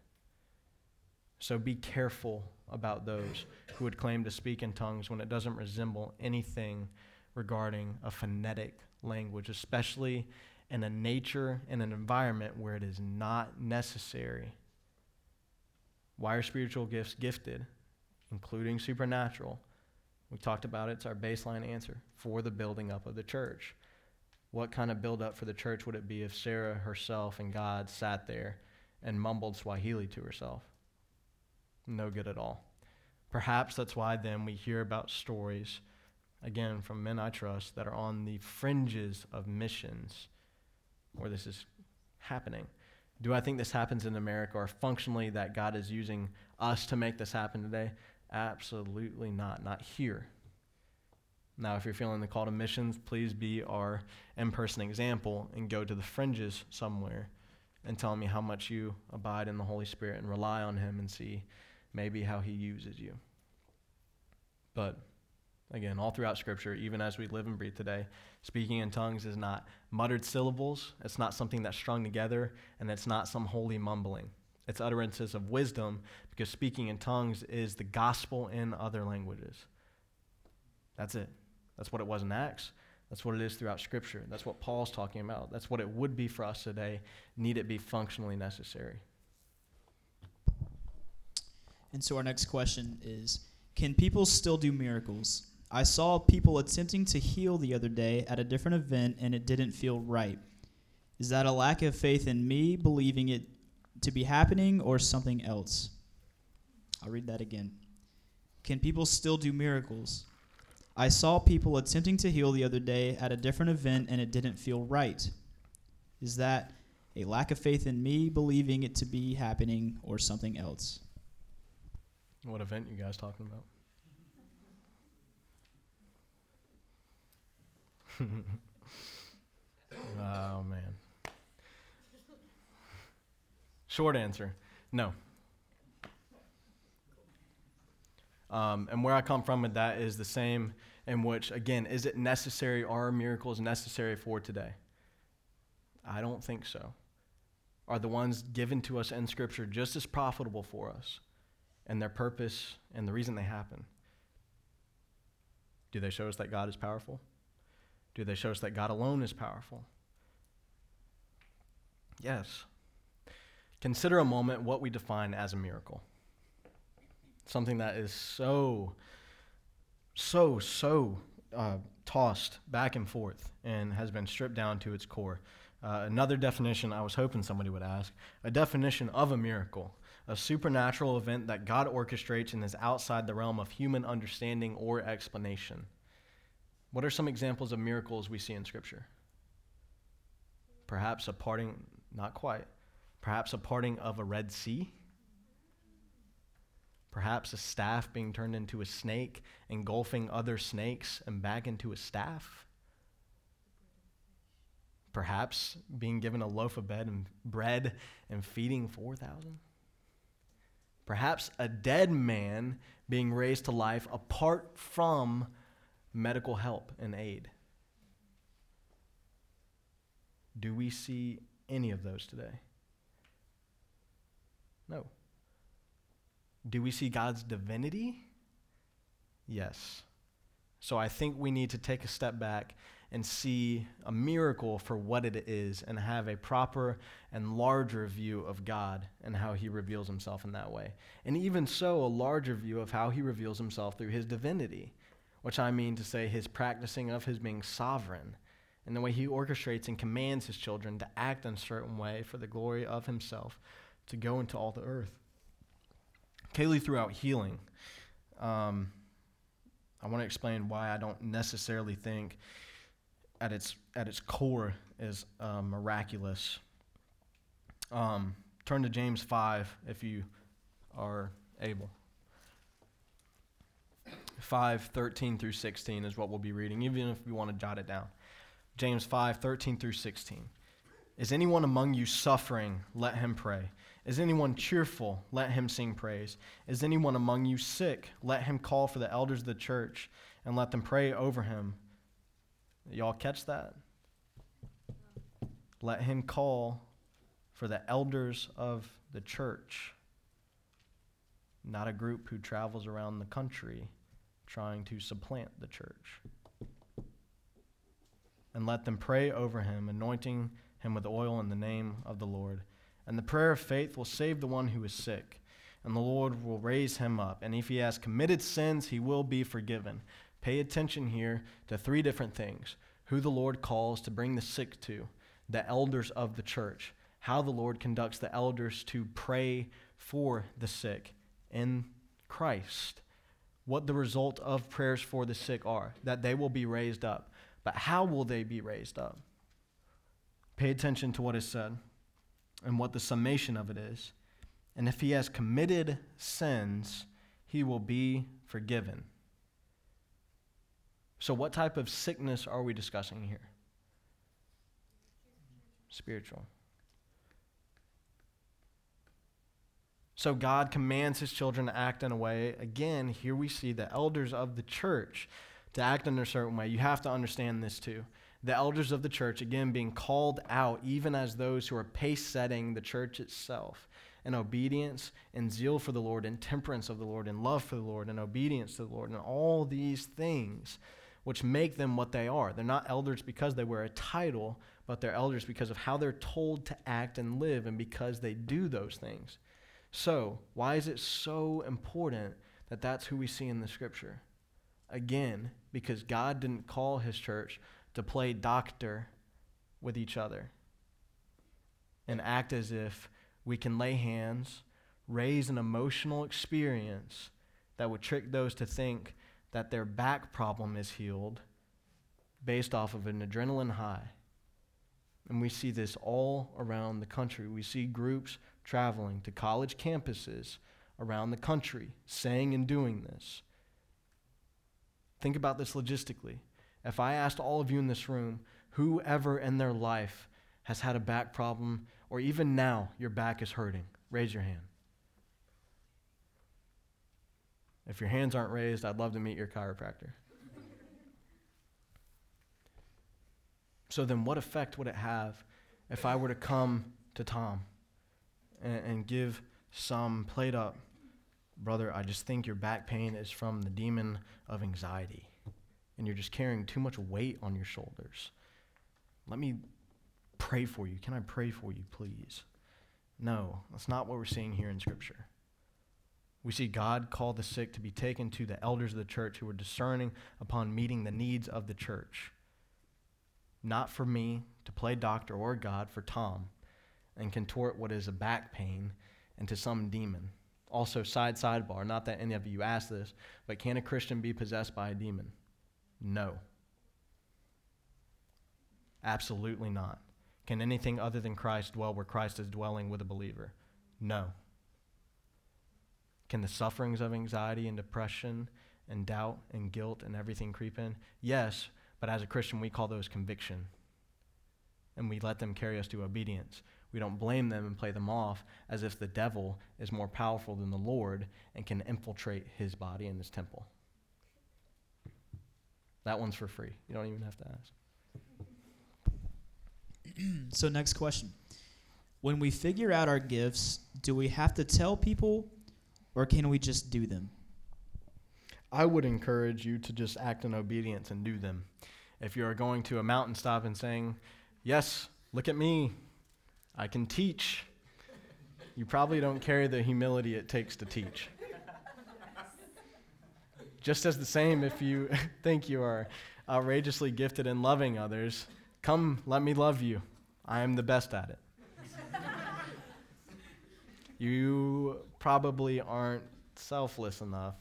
So be careful about those who would claim to speak in tongues when it doesn't resemble anything regarding a phonetic language, especially in a nature and an environment where it is not necessary. Why are spiritual gifts gifted, including supernatural? We talked about it, it's our baseline answer for the building up of the church. What kind of build up for the church would it be if Sarah herself and God sat there and mumbled Swahili to herself? No good at all. Perhaps that's why then we hear about stories, again, from men I trust, that are on the fringes of missions where this is happening. Do I think this happens in America or functionally that God is using us to make this happen today? Absolutely not. Not here. Now, if you're feeling the call to missions, please be our in person example and go to the fringes somewhere and tell me how much you abide in the Holy Spirit and rely on Him and see maybe how He uses you. But again, all throughout Scripture, even as we live and breathe today, speaking in tongues is not muttered syllables, it's not something that's strung together, and it's not some holy mumbling. It's utterances of wisdom because speaking in tongues is the gospel in other languages. That's it. That's what it was in Acts. That's what it is throughout Scripture. That's what Paul's talking about. That's what it would be for us today, need it be functionally necessary. And so our next question is Can people still do miracles? I saw people attempting to heal the other day at a different event and it didn't feel right. Is that a lack of faith in me believing it to be happening or something else? I'll read that again. Can people still do miracles? I saw people attempting to heal the other day at a different event and it didn't feel right. Is that a lack of faith in me believing it to be happening or something else? What event you guys talking about? Oh man. Short answer, no. Um, and where I come from with that is the same in which, again, is it necessary? Are miracles necessary for today? I don't think so. Are the ones given to us in Scripture just as profitable for us and their purpose and the reason they happen? Do they show us that God is powerful? Do they show us that God alone is powerful? Yes. Consider a moment what we define as a miracle. Something that is so, so, so uh, tossed back and forth and has been stripped down to its core. Uh, another definition I was hoping somebody would ask a definition of a miracle, a supernatural event that God orchestrates and is outside the realm of human understanding or explanation. What are some examples of miracles we see in Scripture? Perhaps a parting, not quite, perhaps a parting of a Red Sea. Perhaps a staff being turned into a snake, engulfing other snakes and back into a staff. Perhaps being given a loaf of bread and, bread and feeding 4,000. Perhaps a dead man being raised to life apart from medical help and aid. Do we see any of those today? No. Do we see God's divinity? Yes. So I think we need to take a step back and see a miracle for what it is and have a proper and larger view of God and how he reveals himself in that way. And even so, a larger view of how he reveals himself through his divinity, which I mean to say his practicing of his being sovereign and the way he orchestrates and commands his children to act in a certain way for the glory of himself to go into all the earth. Kaylee threw out healing. Um, I want to explain why I don't necessarily think at its at its core is uh, miraculous. Um, turn to James five if you are able. 5, 13 through 16 is what we'll be reading, even if you want to jot it down. James 5, 13 through 16. Is anyone among you suffering? Let him pray. Is anyone cheerful? Let him sing praise. Is anyone among you sick? Let him call for the elders of the church and let them pray over him. Y'all catch that? Let him call for the elders of the church, not a group who travels around the country trying to supplant the church. And let them pray over him, anointing him with oil in the name of the Lord. And the prayer of faith will save the one who is sick, and the Lord will raise him up. And if he has committed sins, he will be forgiven. Pay attention here to three different things who the Lord calls to bring the sick to, the elders of the church, how the Lord conducts the elders to pray for the sick in Christ, what the result of prayers for the sick are, that they will be raised up. But how will they be raised up? Pay attention to what is said and what the summation of it is. And if he has committed sins, he will be forgiven. So, what type of sickness are we discussing here? Spiritual. So, God commands his children to act in a way. Again, here we see the elders of the church to act in a certain way. You have to understand this too the elders of the church, again, being called out, even as those who are pace setting the church itself in obedience and zeal for the Lord, and temperance of the Lord, and love for the Lord, and obedience to the Lord, and all these things which make them what they are. They're not elders because they wear a title, but they're elders because of how they're told to act and live, and because they do those things. So, why is it so important that that's who we see in the scripture? Again, because God didn't call his church to play doctor with each other and act as if we can lay hands, raise an emotional experience that would trick those to think that their back problem is healed based off of an adrenaline high. And we see this all around the country. We see groups traveling to college campuses around the country saying and doing this. Think about this logistically. If I asked all of you in this room, whoever in their life has had a back problem, or even now your back is hurting, raise your hand. If your hands aren't raised, I'd love to meet your chiropractor. so then, what effect would it have if I were to come to Tom and, and give some played up, brother, I just think your back pain is from the demon of anxiety? and you're just carrying too much weight on your shoulders. Let me pray for you. Can I pray for you, please? No, that's not what we're seeing here in Scripture. We see God call the sick to be taken to the elders of the church who are discerning upon meeting the needs of the church. Not for me to play doctor or God for Tom and contort what is a back pain into some demon. Also, side sidebar, not that any of you asked this, but can a Christian be possessed by a demon? No. Absolutely not. Can anything other than Christ dwell where Christ is dwelling with a believer? No. Can the sufferings of anxiety and depression and doubt and guilt and everything creep in? Yes, but as a Christian, we call those conviction. And we let them carry us to obedience. We don't blame them and play them off as if the devil is more powerful than the Lord and can infiltrate his body and his temple. That one's for free. You don't even have to ask. So, next question. When we figure out our gifts, do we have to tell people or can we just do them? I would encourage you to just act in obedience and do them. If you are going to a mountaintop and saying, Yes, look at me, I can teach, you probably don't carry the humility it takes to teach. Just as the same, if you think you are outrageously gifted in loving others, come, let me love you. I am the best at it. you probably aren't selfless enough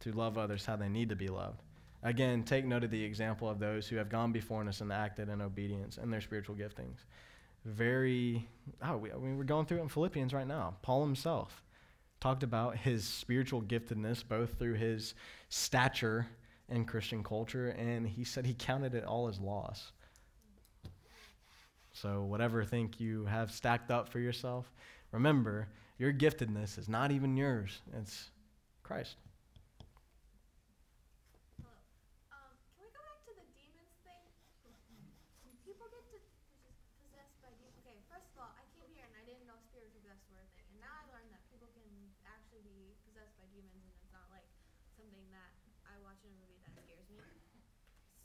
to love others how they need to be loved. Again, take note of the example of those who have gone before us and acted in obedience in their spiritual giftings. Very, oh, we, I mean, we're going through it in Philippians right now. Paul himself talked about his spiritual giftedness both through his stature in Christian culture, and he said he counted it all as loss. So, whatever think you have stacked up for yourself, remember your giftedness is not even yours, it's Christ. Hello. Um, can we go back to the demons thing? When people get to possessed by demons. Okay, first of all, I came here and I didn't know were a thing, and now I learned that people can actually be possessed by demons, and it's not like something that I watch in a movie that scares me.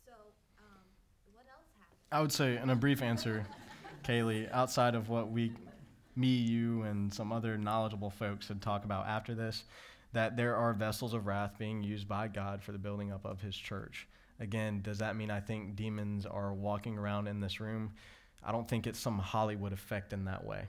So, um, what else happened? I would say, in a brief answer, Kaylee, outside of what we, me, you, and some other knowledgeable folks had talked about after this, that there are vessels of wrath being used by God for the building up of His church. Again, does that mean I think demons are walking around in this room? I don't think it's some Hollywood effect in that way.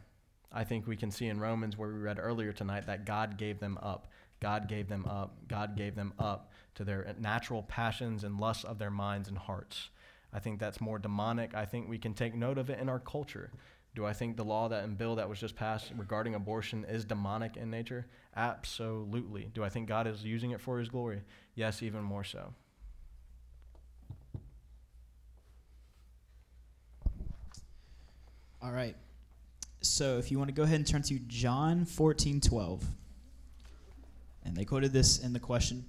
I think we can see in Romans, where we read earlier tonight, that God gave them up. God gave them up. God gave them up to their natural passions and lusts of their minds and hearts. I think that's more demonic. I think we can take note of it in our culture. Do I think the law that and bill that was just passed regarding abortion is demonic in nature? Absolutely. Do I think God is using it for his glory? Yes, even more so. All right. So if you want to go ahead and turn to John 14 12. And they quoted this in the question.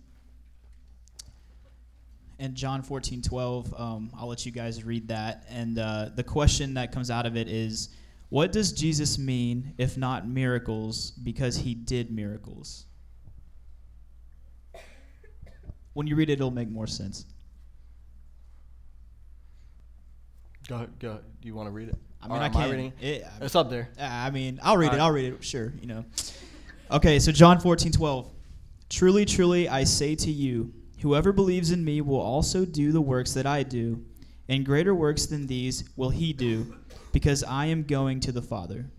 In John 14 12, um, I'll let you guys read that. And uh, the question that comes out of it is What does Jesus mean if not miracles because he did miracles? When you read it, it'll make more sense. Go ahead. Go ahead. Do you want to read it? I mean, Or I can't. reading? it- It's up there. I mean, I'll read All it. right. I'll read it. Sure, you know. Okay, so John 14, 12. Truly, truly, I say to you, whoever believes in me will also do the works that I do, and greater works than these will he do, because I am going to the Father.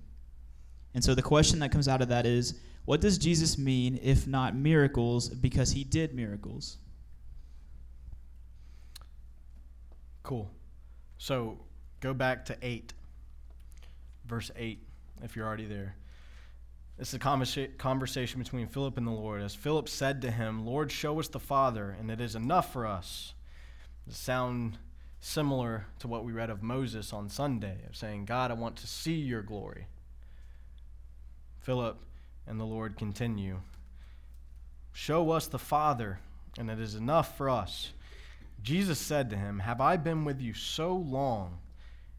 And so the question that comes out of that is what does Jesus mean if not miracles because he did miracles? Cool. So go back to 8, verse 8, if you're already there. This is a conversa- conversation between Philip and the Lord. As Philip said to him, Lord, show us the Father, and it is enough for us. This sound similar to what we read of Moses on Sunday, of saying, God, I want to see your glory. Philip and the Lord continue, Show us the Father, and it is enough for us. Jesus said to him, Have I been with you so long,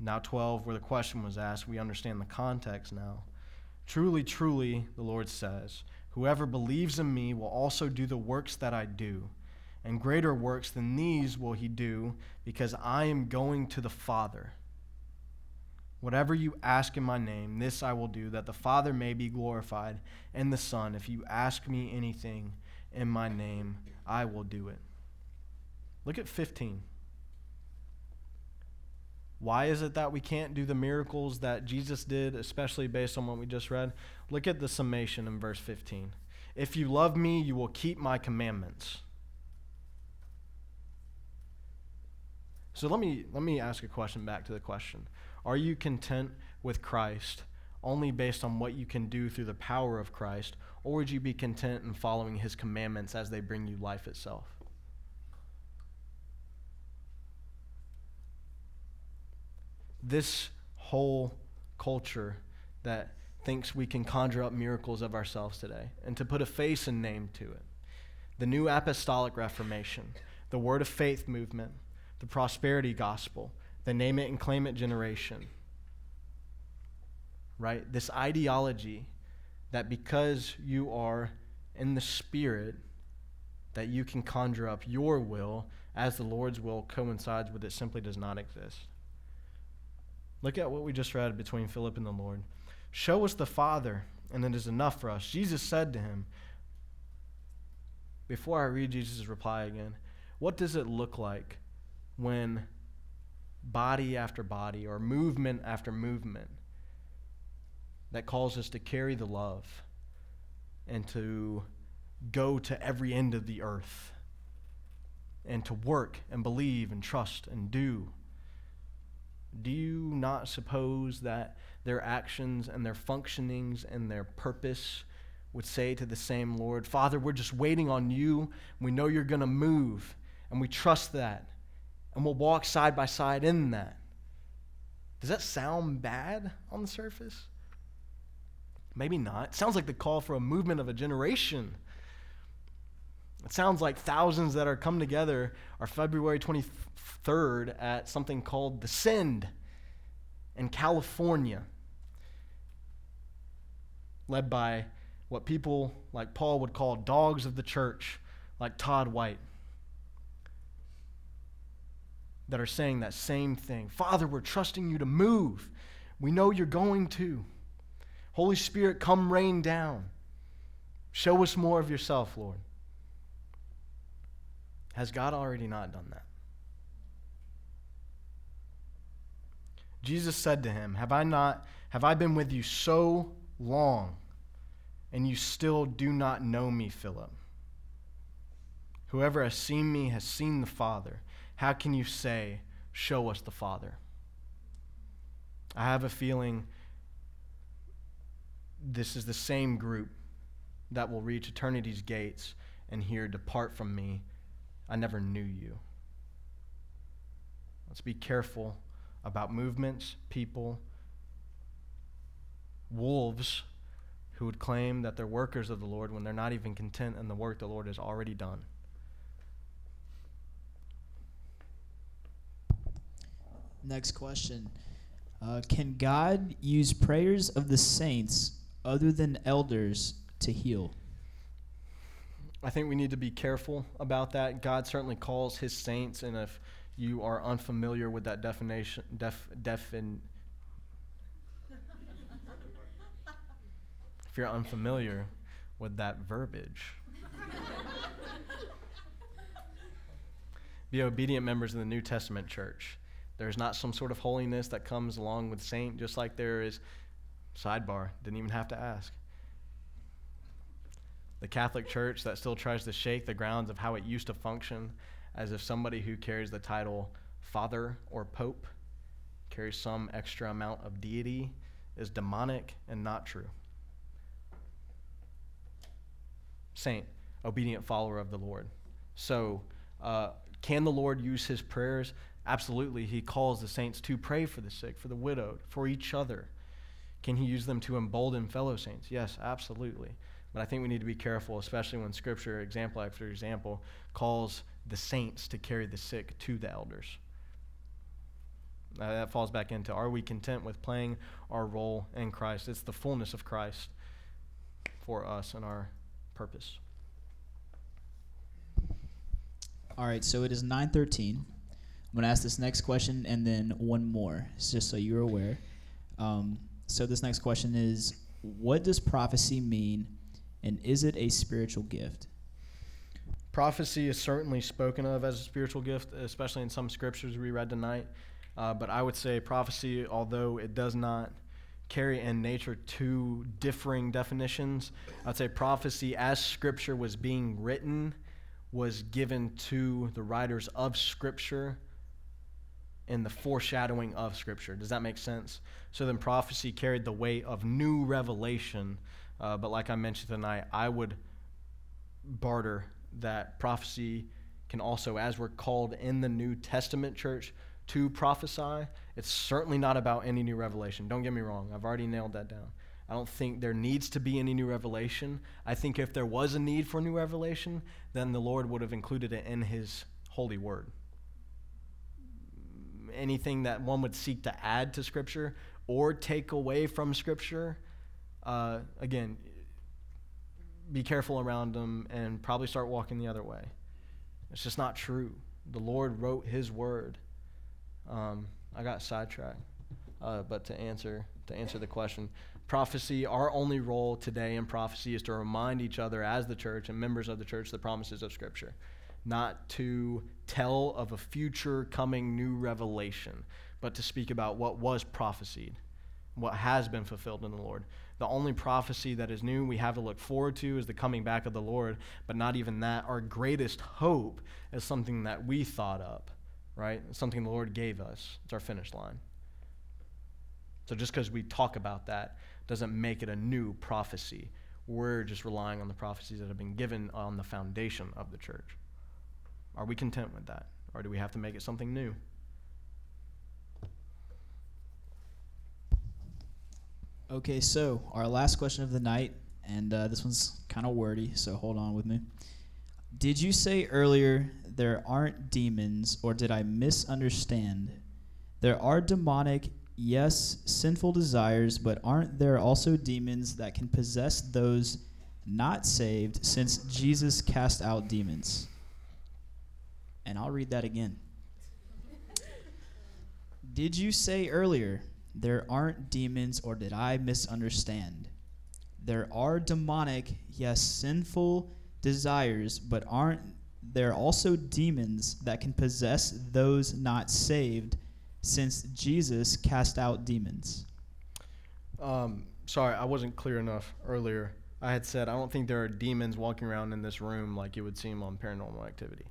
Now, 12, where the question was asked, we understand the context now. Truly, truly, the Lord says, Whoever believes in me will also do the works that I do, and greater works than these will he do, because I am going to the Father. Whatever you ask in my name, this I will do, that the Father may be glorified in the Son. If you ask me anything in my name, I will do it. Look at 15. Why is it that we can't do the miracles that Jesus did, especially based on what we just read? Look at the summation in verse 15. If you love me, you will keep my commandments. So let me let me ask a question back to the question. Are you content with Christ only based on what you can do through the power of Christ, or would you be content in following his commandments as they bring you life itself? This whole culture that thinks we can conjure up miracles of ourselves today and to put a face and name to it. The New Apostolic Reformation, the Word of Faith movement, the prosperity gospel, the name it and claim it generation. Right? This ideology that because you are in the Spirit, that you can conjure up your will as the Lord's will coincides with it simply does not exist. Look at what we just read between Philip and the Lord. Show us the Father, and it is enough for us. Jesus said to him, before I read Jesus' reply again, what does it look like when body after body or movement after movement that calls us to carry the love and to go to every end of the earth and to work and believe and trust and do. Do you not suppose that their actions and their functionings and their purpose would say to the same Lord, Father, we're just waiting on you. We know you're going to move, and we trust that and we'll walk side by side in that. Does that sound bad on the surface? Maybe not. It sounds like the call for a movement of a generation. It sounds like thousands that are come together are February 23rd at something called the Send in California, led by what people like Paul would call dogs of the church, like Todd White that are saying that same thing. Father, we're trusting you to move. We know you're going to. Holy Spirit, come rain down. Show us more of yourself, Lord. Has God already not done that? Jesus said to him, Have I not have I been with you so long, and you still do not know me, Philip? Whoever has seen me has seen the Father. How can you say, Show us the Father? I have a feeling this is the same group that will reach eternity's gates and hear, Depart from me, I never knew you. Let's be careful about movements, people, wolves who would claim that they're workers of the Lord when they're not even content in the work the Lord has already done. Next question. Uh, can God use prayers of the saints other than elders to heal? I think we need to be careful about that. God certainly calls his saints, and if you are unfamiliar with that definition, def, defin, if you're unfamiliar with that verbiage, be obedient members of the New Testament church. There's not some sort of holiness that comes along with saint, just like there is. Sidebar, didn't even have to ask. The Catholic Church that still tries to shake the grounds of how it used to function as if somebody who carries the title Father or Pope carries some extra amount of deity is demonic and not true. Saint, obedient follower of the Lord. So, uh, can the Lord use his prayers? Absolutely, he calls the saints to pray for the sick, for the widowed, for each other. Can he use them to embolden fellow saints? Yes, absolutely. But I think we need to be careful, especially when Scripture, example after example, calls the saints to carry the sick to the elders. Uh, that falls back into are we content with playing our role in Christ? It's the fullness of Christ for us and our purpose. All right, so it is 9:13. I'm going to ask this next question and then one more, just so you're aware. Um, so this next question is what does prophecy mean and is it a spiritual gift? Prophecy is certainly spoken of as a spiritual gift, especially in some scriptures we read tonight. Uh, but I would say prophecy, although it does not carry in nature two differing definitions, I'd say prophecy, as scripture was being written, was given to the writers of scripture in the foreshadowing of scripture. Does that make sense? So then prophecy carried the weight of new revelation. Uh, but like I mentioned tonight, I would barter that prophecy can also, as we're called in the New Testament church to prophesy, it's certainly not about any new revelation. Don't get me wrong, I've already nailed that down. I don't think there needs to be any new revelation. I think if there was a need for new revelation, then the Lord would have included it in His holy word. Anything that one would seek to add to Scripture or take away from Scripture, uh, again, be careful around them and probably start walking the other way. It's just not true. The Lord wrote His word. Um, I got sidetracked, uh, but to answer to answer the question, prophecy. Our only role today in prophecy is to remind each other as the church and members of the church the promises of Scripture, not to tell of a future coming new revelation, but to speak about what was prophesied, what has been fulfilled in the Lord. The only prophecy that is new we have to look forward to is the coming back of the Lord, but not even that. Our greatest hope is something that we thought up, right? something the Lord gave us. It's our finish line. So just because we talk about that doesn't make it a new prophecy. We're just relying on the prophecies that have been given on the foundation of the church. Are we content with that? Or do we have to make it something new? Okay, so our last question of the night, and uh, this one's kind of wordy, so hold on with me. Did you say earlier there aren't demons, or did I misunderstand? There are demonic, yes, sinful desires, but aren't there also demons that can possess those not saved since Jesus cast out demons? And I'll read that again. Did you say earlier there aren't demons, or did I misunderstand? There are demonic, yes, sinful desires, but aren't there also demons that can possess those not saved since Jesus cast out demons? Um, sorry, I wasn't clear enough earlier. I had said I don't think there are demons walking around in this room like you would see them on paranormal activity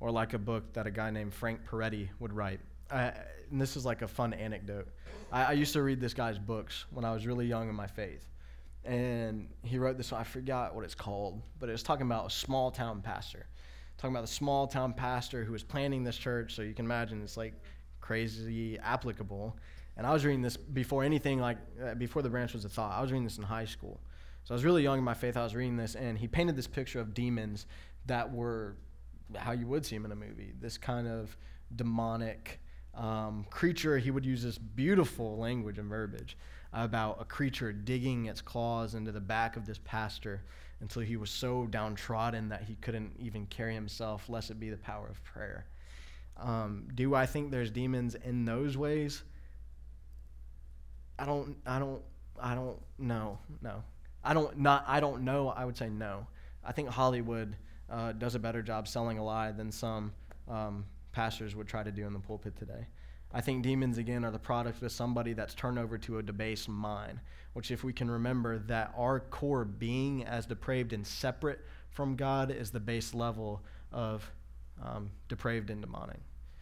or like a book that a guy named Frank Peretti would write. I, and this is like a fun anecdote. I, I, used to read this guy's books when I was really young in my faith. And he wrote this, I forgot what it's called, but it was talking about a small town pastor. Talking about the small town pastor who was planning this church. So you can imagine it's like crazy applicable. And I was reading this before anything like, uh, before the branch was a thought. I was reading this in high school. So I was really young in my faith. I was reading this, and he painted this picture of demons that were how you would see them in a movie. This kind of demonic, um, creature, he would use this beautiful language and verbiage about a creature digging its claws into the back of this pastor until he was so downtrodden that he couldn't even carry himself, lest it be the power of prayer. Um, do I think there's demons in those ways? I don't. I don't. I don't know. No. I don't. Not. I don't know. I would say no. I think Hollywood uh, does a better job selling a lie than some um, pastors would try to do in the pulpit today. I think demons, again, are the product of somebody that's turned over to a debased mind, which, if we can remember that our core being as depraved and separate from God is the base level of um, depraved and demonic.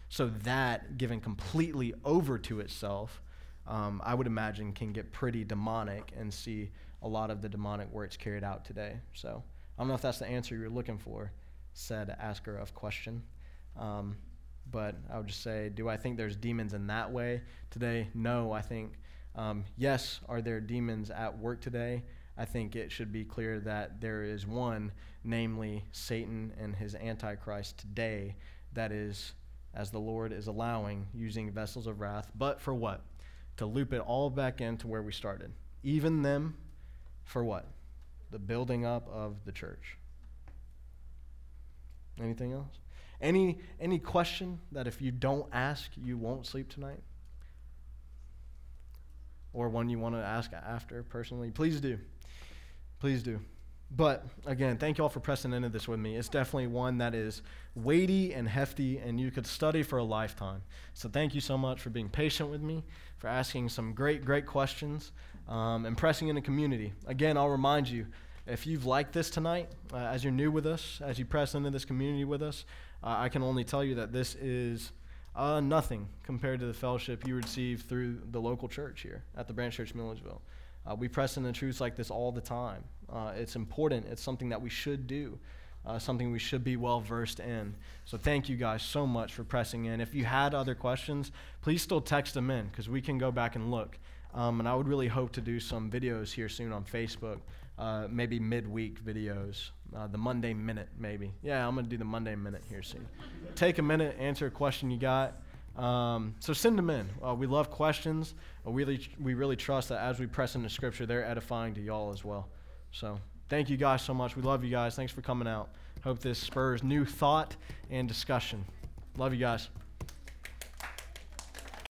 So, that given completely over to itself, um, I would imagine can get pretty demonic and see a lot of the demonic works carried out today. So, I don't know if that's the answer you're looking for, said asker of question. Um, but I would just say, do I think there's demons in that way today? No, I think, um, yes, are there demons at work today? I think it should be clear that there is one, namely Satan and his Antichrist today, that is, as the Lord is allowing, using vessels of wrath. But for what? To loop it all back into where we started. Even them, for what? The building up of the church. Anything else? Any any question that if you don't ask, you won't sleep tonight? Or one you want to ask after personally, please do. Please do. But again, thank you all for pressing into this with me. It's definitely one that is weighty and hefty, and you could study for a lifetime. So thank you so much for being patient with me, for asking some great, great questions, um, and pressing into community. Again, I'll remind you if you've liked this tonight, uh, as you're new with us, as you press into this community with us, uh, I can only tell you that this is uh, nothing compared to the fellowship you receive through the local church here at the Branch Church Milledgeville. Uh, we press into truths like this all the time. Uh, it's important. It's something that we should do, uh, something we should be well versed in. So thank you guys so much for pressing in. If you had other questions, please still text them in because we can go back and look. Um, and I would really hope to do some videos here soon on Facebook, uh, maybe midweek videos, uh, the Monday Minute, maybe. Yeah, I'm going to do the Monday Minute here soon. Take a minute, answer a question you got. Um, so send them in. Uh, we love questions. Uh, we we really trust that as we press into Scripture, they're edifying to y'all as well. So thank you guys so much. We love you guys. Thanks for coming out. Hope this spurs new thought and discussion. Love you guys.